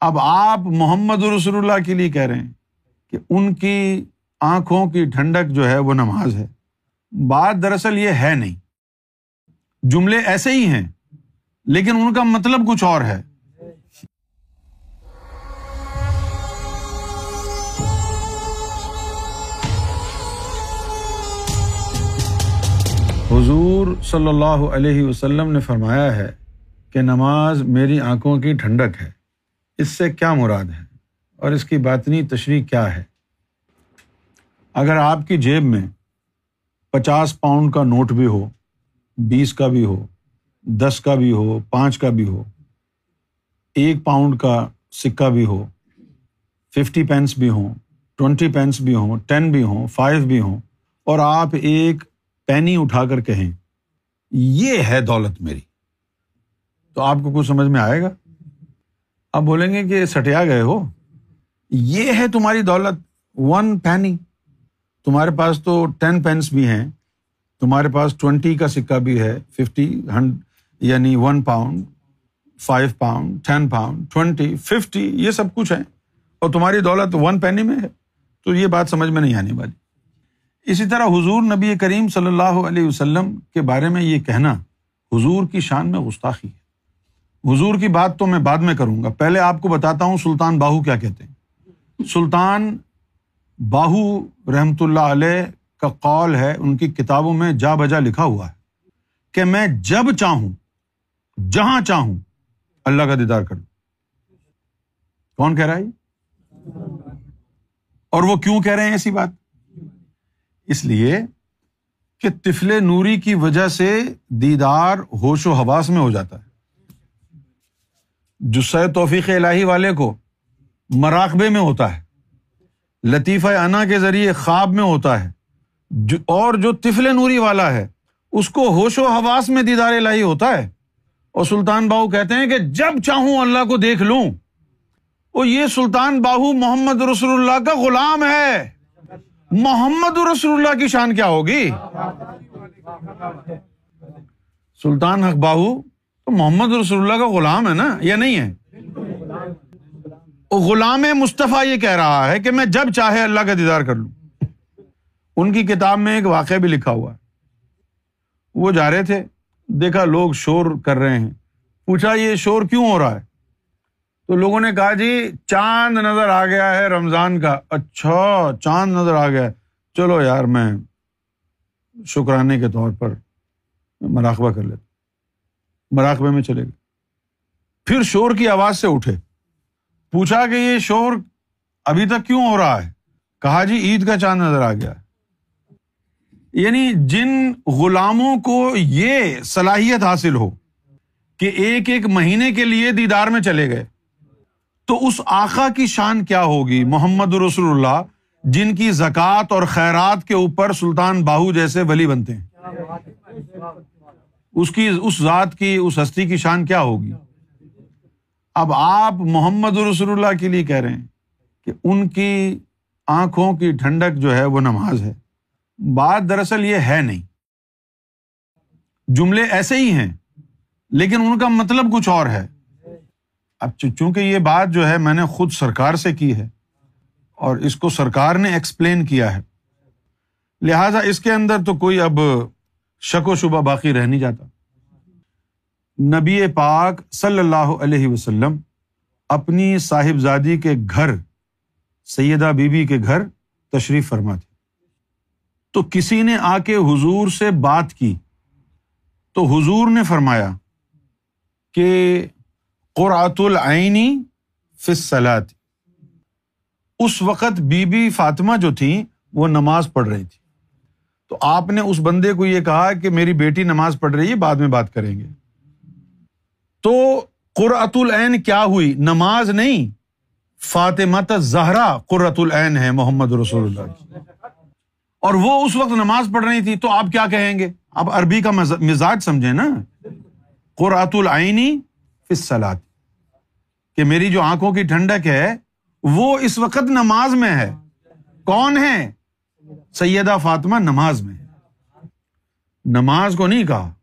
اب آپ محمد رسول اللہ کے لیے کہہ رہے ہیں کہ ان کی آنکھوں کی ٹھنڈک جو ہے وہ نماز ہے۔ بات دراصل یہ ہے نہیں۔ جملے ایسے ہی ہیں، لیکن ان کا مطلب کچھ اور ہے۔ حضور صلی اللہ علیہ وسلم نے فرمایا ہے کہ نماز میری آنکھوں کی ٹھنڈک ہے۔ اس سے کیا مراد ہے اور اس کی باطنی تشریح کیا ہے؟ اگر آپ کی جیب میں پچاس پاؤنڈ کا نوٹ بھی ہو، بیس کا بھی ہو، دس کا بھی ہو، پانچ کا بھی ہو، ایک پاؤنڈ کا سکہ بھی ہو، ففٹی پینس بھی ہوں ٹوینٹی پینس بھی ہوں، ٹین بھی ہوں، فائیو بھی ہوں، اور آپ ایک پینی اٹھا کر کہیں، یہ ہے دولت میری، تو آپ کو کچھ سمجھ میں آئے گا؟ آپ بولیں گے کہ سٹیا گئے ہو، یہ ہے تمہاری دولت ون پینی تمہارے پاس تو ٹین پینس بھی ہیں، تمہارے پاس ٹوینٹی کا سکہ بھی ہے ففٹی ہنڈ یعنی one pound five pound ten pound twenty fifty یہ سب کچھ ہے اور تمہاری دولت ون پینی میں ہے۔ تو یہ بات سمجھ میں نہیں آنے والی اسی طرح حضور نبی کریم صلی اللہ علیہ وسلم کے بارے میں یہ کہنا، حضور کی شان میں گستاخی ہے۔ حضور کی بات تو میں بعد میں کروں گا۔ پہلے آپ کو بتاتا ہوں سلطان باہو کیا کہتے ہیں۔ سلطان باہو رحمۃ اللہ علیہ کا قول ہے، ان کی کتابوں میں جا بجا لکھا ہوا ہے کہ میں جب چاہوں، جہاں چاہوں، اللہ کا دیدار کروں۔ کون کہہ رہا ہے؟ اور وہ کیوں کہہ رہے ہیں ایسی بات؟ اس لیے کہ تفل نوری کی وجہ سے دیدار ہوش و حواس میں ہو جاتا ہے۔ جسے توفیق الہی والے کو مراقبے میں ہوتا ہے، لطیفہ انا کے ذریعے خواب میں ہوتا ہے اور جو تفل نوری والا ہے، اس کو ہوش و حواس میں دیدار الہی ہوتا ہے۔ اور سلطان باہو کہتے ہیں کہ جب چاہوں اللہ کو دیکھ لوں۔ وہ یہ سلطان باہو محمد رسول اللہ کا غلام ہے۔ محمد رسول اللہ کی شان کیا ہوگی؟ سلطان حق باہو تو محمد رسول اللہ کا غلام ہے نا، یا نہیں ہے؟ غلام مصطفیٰ یہ کہہ رہا ہے کہ میں جب چاہے اللہ کا دیدار کر لوں۔ ان کی کتاب میں ایک واقعہ بھی لکھا ہوا ہے۔ وہ جا رہے تھے، دیکھا لوگ شور کر رہے ہیں۔ پوچھا، یہ شور کیوں ہو رہا ہے؟ تو لوگوں نے کہا جی چاند نظر آ گیا ہے رمضان کا۔ اچھا چاند نظر آ گیا چلو یار، میں شکرانے کے طور پر مراقبہ کر لیتا مراقبے میں چلے گئے۔ پھر شور کی آواز سے اٹھے۔ پوچھا کہ یہ شور ابھی تک کیوں ہو رہا ہے؟ کہا جی عید کا چاند نظر آ گیا۔ یعنی جن غلاموں کو یہ صلاحیت حاصل ہو کہ ایک ایک مہینے کے لیے دیدار میں چلے گئے، تو اس آخا کی شان کیا ہوگی؟ محمد رسول اللہ، جن کی زکوٰۃ اور خیرات کے اوپر سلطان باہو جیسے ولی بنتے ہیں۔ اس کی، اس ذات کی، اس ہستی کی شان کیا ہوگی؟ اب آپ محمد رسول اللہ کے لیے کہہ رہے ہیں کہ ان کی آنکھوں کی ٹھنڈک جو ہے وہ نماز ہے۔ بات دراصل یہ ہے نہیں۔ جملے ایسے ہی ہیں، لیکن ان کا مطلب کچھ اور ہے۔ اب چونکہ یہ بات جو ہے میں نے خود سرکار سے کی ہے اور اس کو سرکار نے ایکسپلین کیا ہے۔ لہذا اس کے اندر تو کوئی اب شک و شبہ باقی رہ نہیں جاتا۔ نبی پاک صلی اللہ علیہ وسلم اپنی صاحبزادی کے گھر، سیدہ بی بی کے گھر تشریف فرما تھے تو کسی نے آ کے حضور سے بات کی تو حضور نے فرمایا کہ قرآت العینی فصلاط اس وقت بی بی فاطمہ جو تھی وہ نماز پڑھ رہی تھی۔ تو آپ نے اس بندے کو یہ کہا کہ میری بیٹی نماز پڑھ رہی ہے، بعد میں بات کریں گے۔ تو قرۃ العین کیا ہوئی؟ نماز نہیں۔ فاطمہ زہرا قرۃ العین ہے محمد رسول اللہ کی۔ اور وہ اس وقت نماز پڑھ رہی تھی، تو آپ کیا کہیں گے؟ آپ عربی کا مزاج سمجھے نا۔ قرآت العینی فصلاط کہ میری جو آنکھوں کی ٹھنڈک ہے، وہ اس وقت نماز میں ہے۔ کون ہے سیدہ فاطمہ نماز میں نماز کو نہیں کہا۔